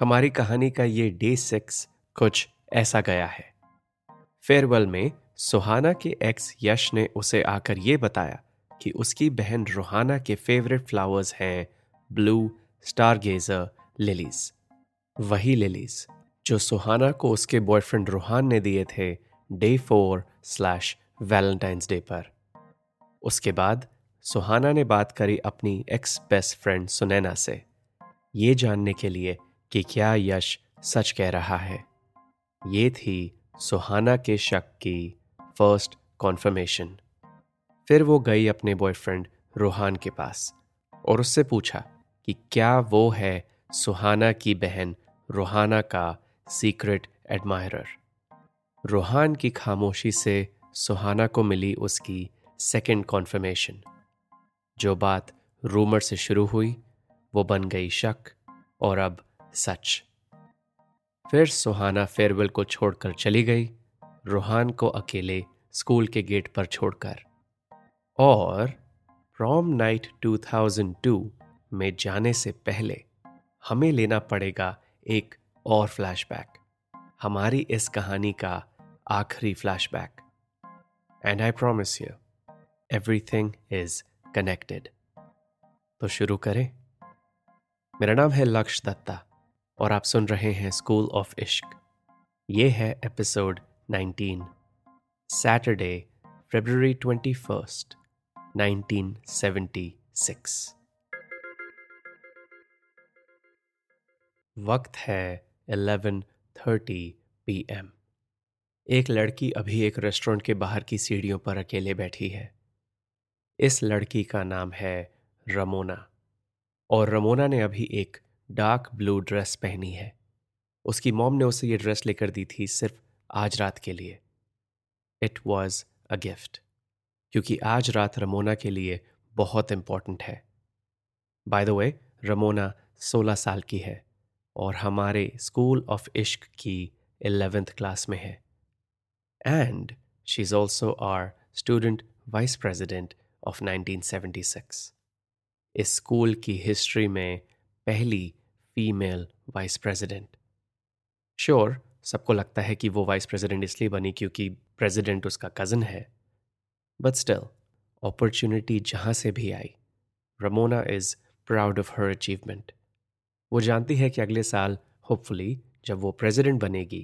हमारी कहानी का ये डे सिक्स कुछ ऐसा गया है। फेयरवेल में सुहाना के एक्स यश ने उसे आकर ये बताया कि उसकी बहन रोहाना के फेवरेट फ्लावर्स हैं ब्लू, स्टारगेजर, लिलीज। वही लिलीज जो सुहाना को उसके बॉयफ्रेंड रोहान ने दिए थे day four slash Valentine's day पर। उसके बाद सुहाना ने बात करी अपनी एक्स बेस्ट फ्रेंड सुनैना से। ये जानने के लिए कि क्या यश सच कह रहा है। ये थी सुहाना के शक की फ़र्स्ट कॉन्फर्मेशन फिर वो गई अपने बॉयफ्रेंड रोहान के पास और उससे पूछा कि क्या वो है सुहाना की बहन रोहाना का सीक्रेट एडमायरर रोहान की खामोशी से सुहाना को मिली उसकी सेकंड कॉन्फर्मेशन जो बात रूमर से शुरू हुई, वो बन गई शक और अब सच। फिर सुहाना फेयरवेल को छोड़कर चली गई, रूहान को अकेले स्कूल के गेट पर छोड़कर। और प्रॉम नाइट 2002 में जाने से पहले हमें लेना पड़ेगा एक और फ्लैशबैक हमारी इस कहानी का आखिरी flashback and I promise you everything is connected तो शुरू करें। मेरा नाम है लक्ष्य दत्ता। और आप सुन रहे हैं स्कूल ऑफ़ इश्क। ये है episode 19 Saturday February twenty first 1976 वक्त है 11:30 पीएम एक लड़की अभी एक रेस्टोरेंट के बाहर की सीढ़ियों पर अकेले बैठी है। इस लड़की का नाम है रमोना। और रमोना ने अभी एक डार्क ब्लू ड्रेस पहनी है। उसकी मॉम ने उसे ये ड्रेस लेकर दी थी सिर्फ़ आज रात के लिए। इट वॉज़ अ गिफ्ट क्योंकि आज रात रमोना के लिए बहुत इंपॉर्टेंट है। बाय द वे रमोना 16 साल की है और हमारे स्कूल ऑफ़ इश्क की एलेवेंथ क्लास में है। And she is also our student vice president of 1976 इस स्कूल की हिस्ट्री में पहली फीमेल वाइस प्रेसिडेंट श्योर सबको लगता है कि वो वाइस प्रेसिडेंट इसलिए बनी क्योंकि प्रेसिडेंट उसका कज़न है. बट स्टिल अपॉर्चुनिटी जहाँ से भी आई Ramona is proud of her achievement वो जानती है कि अगले साल होपफुली जब वो प्रेसिडेंट बनेगी,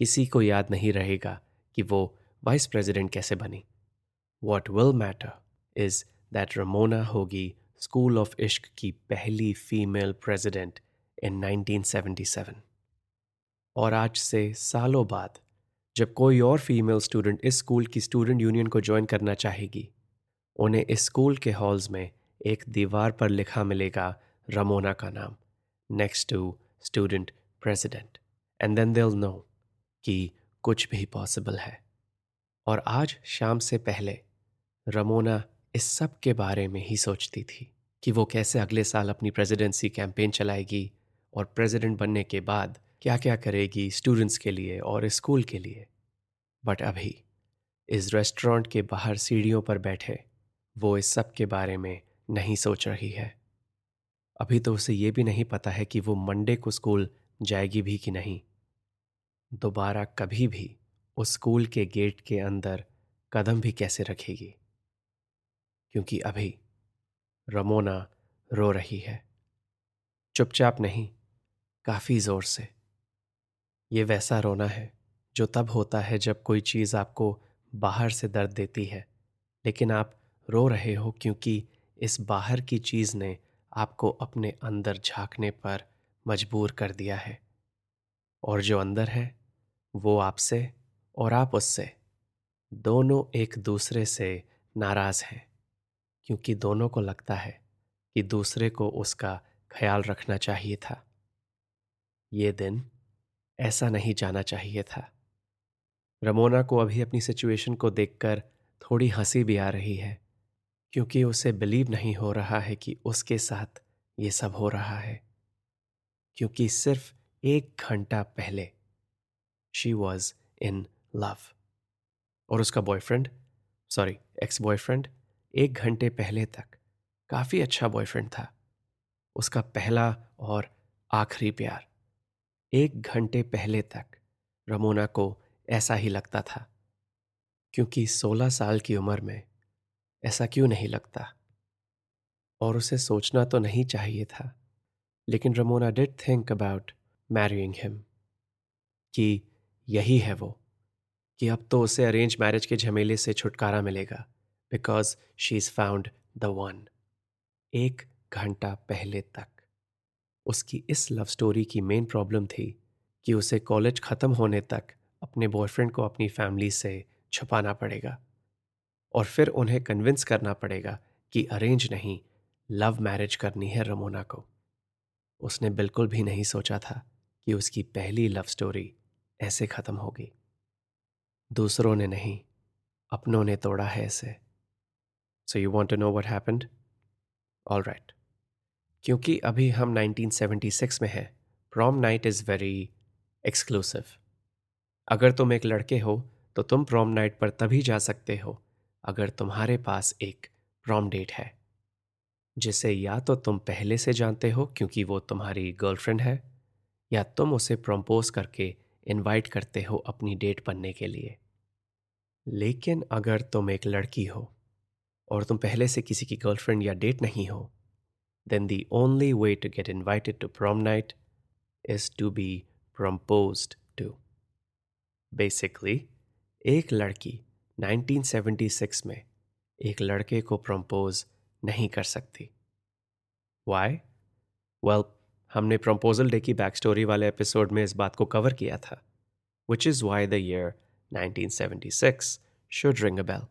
किसी को याद नहीं रहेगा कि वो वाइस प्रेसिडेंट कैसे बनी. What will matter is that Ramona होगी स्कूल ऑफ़ इश्क की पहली फीमेल प्रेसिडेंट इन 1977 और आज से सालों बाद, जब कोई और फीमेल स्टूडेंट इस स्कूल की स्टूडेंट यूनियन को ज्वाइन करना चाहेगी, उन्हें इस स्कूल के हॉल्स में एक दीवार पर लिखा मिलेगा रमोना का नाम next to student president and then दिल नो कि कुछ भी पॉसिबल है। और आज शाम से पहले, रमोना इस सब के बारे में ही सोचती थी कि वो कैसे अगले साल अपनी प्रेसिडेंसी कैंपेन चलाएगी और प्रेसिडेंट बनने के बाद क्या क्या करेगी स्टूडेंट्स के लिए और स्कूल के लिए। बट अभी इस रेस्टोरेंट के बाहर सीढ़ियों पर बैठे, वो इस सब के बारे में नहीं सोच रही है। अभी तो उसे ये भी नहीं पता है कि वो मंडे को स्कूल जाएगी भी कि नहीं। दोबारा कभी भी उस स्कूल के गेट के अंदर कदम भी कैसे रखेगी? क्योंकि अभी रमोना रो रही है। चुपचाप नहीं काफ़ी ज़ोर से। ये वैसा रोना है, जो तब होता है जब कोई चीज़ आपको बाहर से दर्द देती है। लेकिन आप रो रहे हो क्योंकि इस बाहर की चीज़ ने आपको अपने अंदर झांकने पर मजबूर कर दिया है। और जो अंदर है, वो आपसे और आप उससे, दोनों एक दूसरे से नाराज़ हैं। क्योंकि दोनों को लगता है कि दूसरे को उसका ख्याल रखना चाहिए था। ये दिन ऐसा नहीं जाना चाहिए था। रमोना को अभी अपनी सिचुएशन को देखकर थोड़ी हँसी भी आ रही है, क्योंकि उसे बिलीव नहीं हो रहा है कि उसके साथ ये सब हो रहा है। क्योंकि सिर्फ़ एक घंटा पहले शी वॉज़ इन लव और उसका बॉयफ्रेंड सॉरी एक्स बॉयफ्रेंड एक घंटे पहले तक काफ़ी अच्छा बॉयफ्रेंड था। उसका पहला और आखिरी प्यार। एक घंटे पहले तक रमोना को ऐसा ही लगता था, क्योंकि 16 साल की उम्र में ऐसा क्यों नहीं लगता? और उसे सोचना तो नहीं चाहिए था, लेकिन Ramona did think about marrying him कि यही है वो, कि अब तो उसे अरेंज मैरिज के झमेले से छुटकारा मिलेगा because she is found the one एक घंटा पहले तक। उसकी इस लव स्टोरी की मेन प्रॉब्लम थी कि उसे कॉलेज ख़त्म होने तक अपने बॉयफ्रेंड को अपनी फैमिली से छुपाना पड़ेगा। और फिर उन्हें कन्विंस करना पड़ेगा कि अरेंज नहीं लव मैरिज करनी है रमोना को। उसने बिल्कुल भी नहीं सोचा था कि उसकी पहली लव स्टोरी ऐसे ख़त्म होगी। दूसरों ने नहीं, अपनों ने तोड़ा है इसे। So you want to know what happened all right क्योंकि अभी हम 1976 में हैं। Prom night is very exclusive अगर तुम एक लड़के हो तो तुम प्रॉम नाइट पर तभी जा सकते हो, अगर तुम्हारे पास एक प्रॉम डेट है। जिसे या तो तुम पहले से जानते हो, क्योंकि वो तुम्हारी गर्लफ्रेंड है, या तुम उसे प्रम्पोज करके इनवाइट करते हो अपनी डेट बनने के लिए। लेकिन अगर तुम एक लड़की हो, और तुम पहले से किसी की गर्लफ्रेंड या डेट नहीं हो then the only way to get invited to prom night is to be prompose to basically एक लड़की 1976 में एक लड़के को प्रम्पोज नहीं कर सकती। वाई वेल हमने प्रम्पोजल डे की बैक स्टोरी वाले एपिसोड में इस बात को कवर किया था which is why the year 1976 should ring a bell.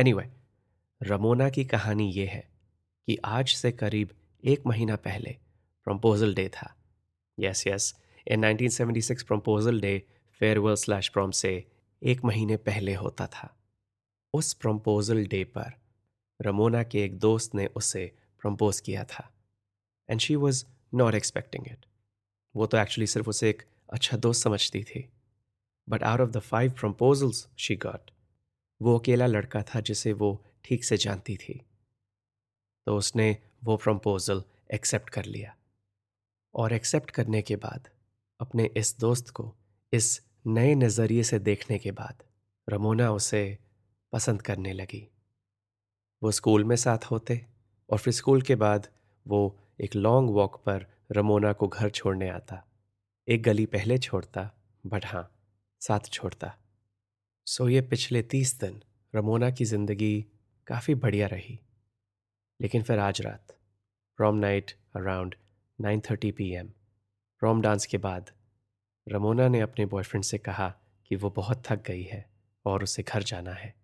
Anyway, Ramona की कहानी ये है कि आज से करीब एक महीना पहले प्रम्पोजल डे था। Yes yes in 1976 promposal day farewell slash prom से एक महीने पहले होता था। उस प्रम्पोजल डे पर रमोना के एक दोस्त ने उसे प्रम्पोज किया था and she was not expecting it वो तो एक्चुअली सिर्फ़ उसे एक अच्छा दोस्त समझती थी but out of the five promposals she got वो अकेला लड़का था जिसे वो ठीक से जानती थी। तो उसने वो प्रपोज़ल एक्सेप्ट कर लिया। और एक्सेप्ट करने के बाद, अपने इस दोस्त को इस नए नज़रिए से देखने के बाद, रमोना उसे पसंद करने लगी। वो स्कूल में साथ होते और फिर स्कूल के बाद वो एक लॉन्ग वॉक पर रमोना को घर छोड़ने आता। एक गली पहले छोड़ता, बट हाँ साथ छोड़ता। सो ये पिछले तीस दिन रमोना की ज़िंदगी काफ़ी बढ़िया रही। लेकिन फिर आज रात prom night around nine thirty P M prom dance के बाद रमोना ने अपने बॉयफ्रेंड से कहा कि वो बहुत थक गई है और उसे घर जाना है।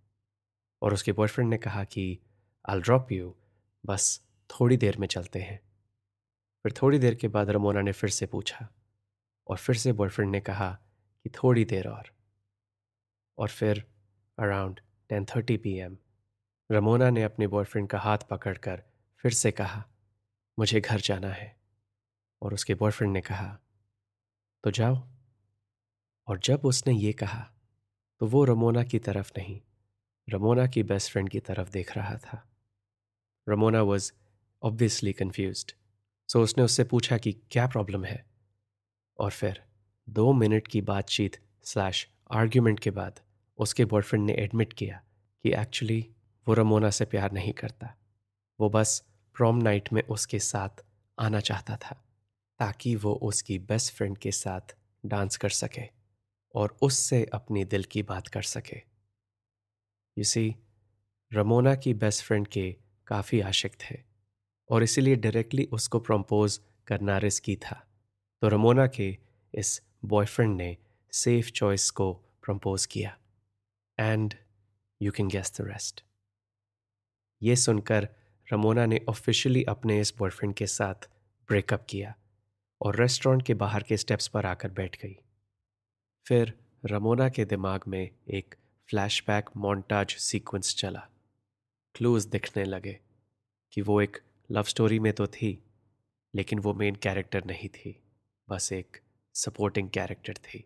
और उसके बॉयफ्रेंड ने कहा कि आई ड्रॉप यू बस थोड़ी देर में चलते हैं। फिर थोड़ी देर के बाद रमोना ने फिर से पूछा और फिर से बॉयफ्रेंड ने कहा कि, थोड़ी देर और। और फिर around ten thirty P M Ramona ने अपने बॉयफ्रेंड का हाथ पकड़कर फिर से कहा, मुझे घर जाना है। और उसके बॉयफ्रेंड ने कहा तो जाओ। और जब उसने ये कहा तो वो रमोना की तरफ़ नहीं, रमोना की बेस्ट फ्रेंड की तरफ़ देख रहा था। Ramona was obviously confused so उसने उससे पूछा कि क्या प्रॉब्लम है? और फिर दो मिनट की बातचीत स्लैश आर्ग्यूमेंट के बाद उसके बॉयफ्रेंड ने एडमिट किया कि एक्चुअली वो रमोना से प्यार नहीं करता। वो बस प्रॉम नाइट में उसके साथ आना चाहता था, ताकि वो उसकी बेस्ट फ्रेंड के साथ डांस कर सके और उससे अपनी दिल की बात कर सके। इसी रमोना की बेस्ट फ्रेंड के काफ़ी आशिक थे और इसीलिए डायरेक्टली उसको प्रम्पोज करना रिस्की था। तो रमोना के इस बॉयफ्रेंड ने सेफ़ चॉइस को प्रम्पोज किया। And you can guess the rest ये सुनकर रमोना ने ऑफिशियली अपने इस बॉयफ्रेंड के साथ ब्रेकअप किया और रेस्टोरेंट के बाहर के स्टेप्स पर आकर बैठ गई। फिर रमोना के दिमाग में एक फ्लैशबैक मोन्टाज सीक्वेंस चला। क्लूज दिखने लगे कि वो एक लव स्टोरी में तो थी, लेकिन वो मेन कैरेक्टर नहीं थी, बस एक सपोर्टिंग कैरेक्टर थी।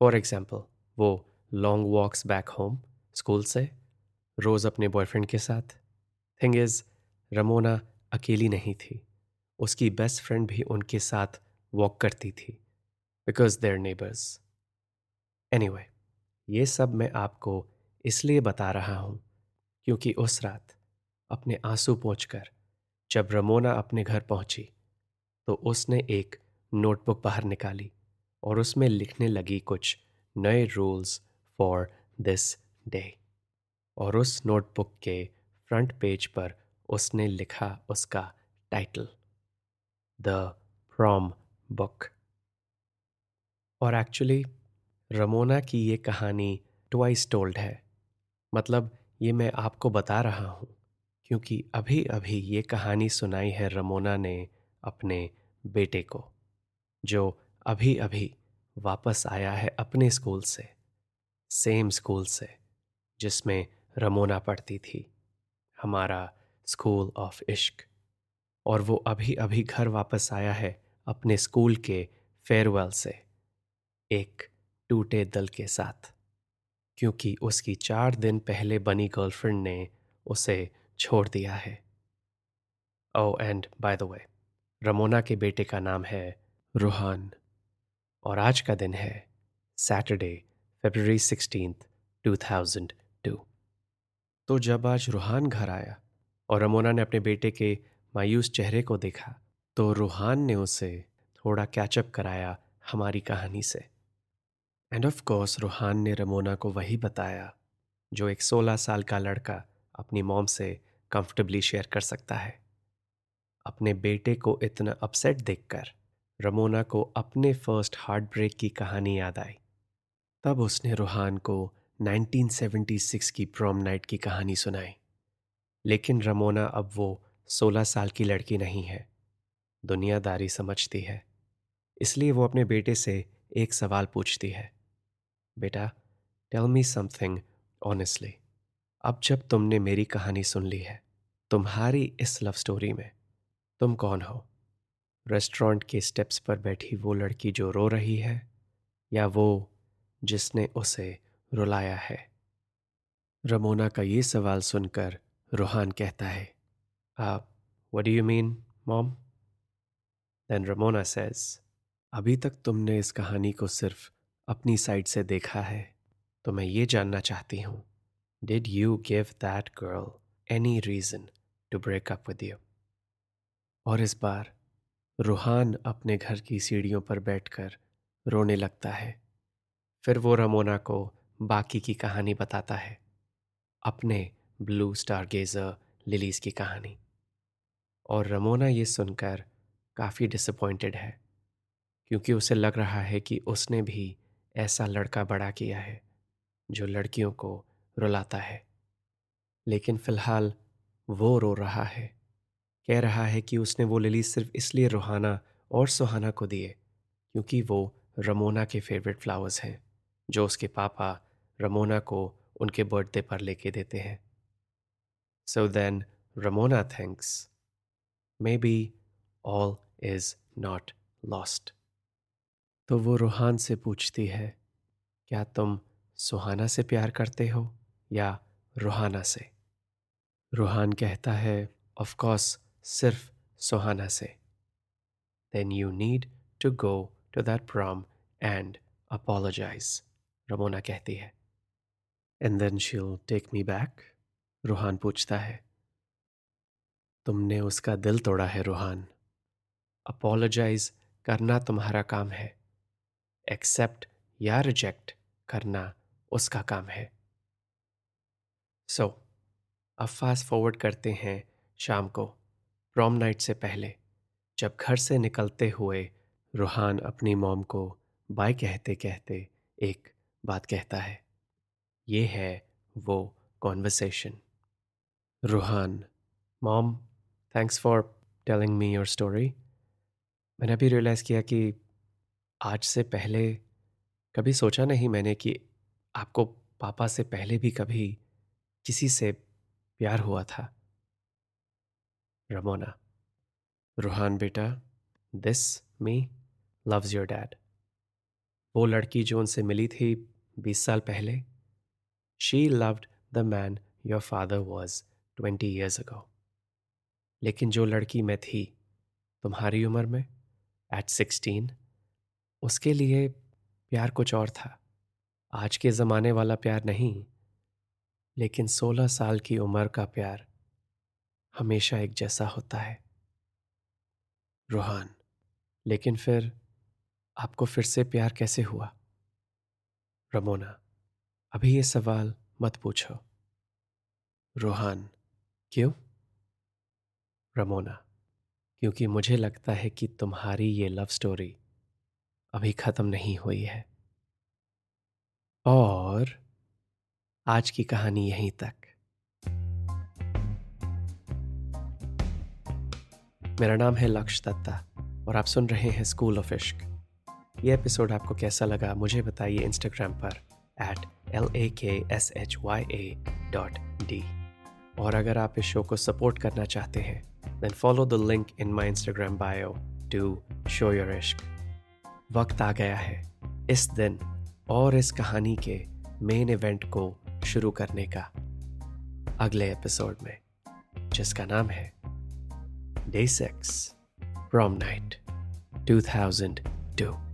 फॉर एग्ज़ाम्पल वो long walks back home school से, रोज़ अपने बॉयफ्रेंड के साथ। थिंग इज़ रमोना अकेली नहीं थी। उसकी बेस्ट फ्रेंड भी उनके साथ वॉक करती थी। बिकॉज़ देयर नेबर्स एनीवे ये सब मैं आपको इसलिए बता रहा हूँ क्योंकि उस रात अपने आँसू कर जब रमोना अपने घर पहुँची तो उसने एक नोटबुक बाहर निकाली और उसमें लिखने लगी कुछ नए रूल्स फॉर दिस डे और उस नोटबुक के फ्रंट पेज पर उसने लिखा उसका टाइटल द प्रॉम बुक और एक्चुअली रमोना की ये कहानी ट्वाइस टोल्ड है। मतलब ये मैं आपको बता रहा हूँ, क्योंकि अभी अभी ये कहानी सुनाई है रमोना ने अपने बेटे को, जो अभी अभी वापस आया है अपने स्कूल से। सेम स्कूल से, जिसमें रमोना पढ़ती थी, हमारा स्कूल ऑफ़ इश्क। और वो अभी अभी घर वापस आया है, अपने स्कूल के फेयरवेल से, एक टूटे दल के साथ। क्योंकि उसकी चार दिन पहले बनी गर्लफ्रेंड ने उसे छोड़ दिया है। ओ and by the way Ramona के बेटे का नाम है रूहान। और आज का दिन है Saturday February sixteen two thousand two तो जब आज रूहान घर आया और रमोना ने अपने बेटे के मायूस चेहरे को देखा तो रूहान ने उसे थोड़ा कैचअप कराया हमारी कहानी से। एंड ऑफ़ कोर्स रूहान ने रमोना को वही बताया, जो एक सोलह साल का लड़का अपनी मॉम से कंफर्टेबली शेयर कर सकता है। अपने बेटे को इतना अपसेट देखकर रमोना को अपने फ़र्स्ट हार्ट ब्रेक की कहानी याद आई। तब उसने रूहान को 1976 की प्रॉम नाइट की कहानी सुनाई। लेकिन रमोना अब वो 16 साल की लड़की नहीं है। दुनियादारी समझती है। इसलिए वो अपने बेटे से एक सवाल पूछती है। बेटा टेल मी समथिंग ऑनेस्टली अब जब तुमने मेरी कहानी सुन ली है, तुम्हारी इस लव स्टोरी में तुम कौन हो? रेस्टोरेंट के स्टेप्स पर बैठी वो लड़की जो रो रही है या वो जिसने उसे रुलाया है। रमोना का ये सवाल सुनकर रूहान कहता है आप what do you mean, mom? Then Ramona says, अभी तक तुमने इस कहानी को सिर्फ़ अपनी साइड से देखा है तो मैं ये जानना चाहती हूँ did you give that girl any reason to break up with you और इस बार रूहान अपने घर की सीढ़ियों पर बैठकर रोने लगता है। फिर वो रमोना को बाकी की कहानी बताता है। अपने ब्लू स्टार गेजर लिलीज की कहानी। और रमोना ये सुनकर काफ़ी डिसअपॉइंटेड है, क्योंकि उसे लग रहा है कि उसने भी ऐसा लड़का बड़ा किया है, जो लड़कियों को रुलाता है। लेकिन फ़िलहाल वो रो रहा है, कह रहा है कि उसने वो लिली सिर्फ़ इसलिए रूहाना और सुहाना को दिए, क्योंकि वो रमोना के फेवरेट फ्लावर्स हैं। जो उसके पापा रमोना को उनके बर्थडे पर लेके देते हैं। So then Ramona thanks maybe all is not lost तो वो रूहान से पूछती है, क्या तुम सुहाना से प्यार करते हो या रूहाना से? रूहान कहता है ऑफ़ कोर्स सिर्फ़ सुहाना से। Then you need to go to that prom and apologise Ramona कहती है। And then she'll take me back Roohan पूछता है। तुमने उसका दिल तोड़ा है रूहान। अपोलोजाइज करना तुम्हारा काम है। एक्सेप्ट या रिजेक्ट करना उसका काम है। सो so, अब फास्ट फॉरवर्ड करते हैं शाम को प्रॉम नाइट से पहले। जब घर से निकलते हुए रूहान अपनी मॉम को बाय कहते कहते एक बात कहता है, ये है वो conversation Roohan, mom thanks for telling me your story मैंने अभी रियलाइज़ किया कि आज से पहले कभी सोचा नहीं मैंने कि आपको पापा से पहले भी कभी किसी से प्यार हुआ था। रमोना, रूहान बेटा this me loves your dad वो लड़की जो उनसे मिली थी बीस साल पहले she loved the man your father was twenty years ago लेकिन जो लड़की मैं थी, तुम्हारी उम्र में एट सिक्सटीन उसके लिए प्यार कुछ और था। आज के ज़माने वाला प्यार नहीं, लेकिन सोलह साल की उम्र का प्यार हमेशा एक जैसा होता है। रूहान, लेकिन फिर आपको फिर से प्यार कैसे हुआ? रमोना, अभी ये सवाल मत पूछो। रूहान, क्यों? रमोना, क्योंकि मुझे लगता है कि तुम्हारी ये लव स्टोरी अभी ख़त्म नहीं हुई है। और आज की कहानी यहीं तक। मेरा नाम है लक्ष्य दत्ता और आप सुन रहे हैं स्कूल ऑफ़ इश्क ये एपिसोड आपको कैसा लगा, मुझे बताइए इंस्टाग्राम पर at L A K S H Y A dot D और अगर आप इस शो को सपोर्ट करना चाहते हैं then follow the link in my Instagram bio to show your इश्क वक्त आ गया है इस दिन और इस कहानी के मेन इवेंट को शुरू करने का। अगले एपिसोड में, जिसका नाम है day six prom night 2002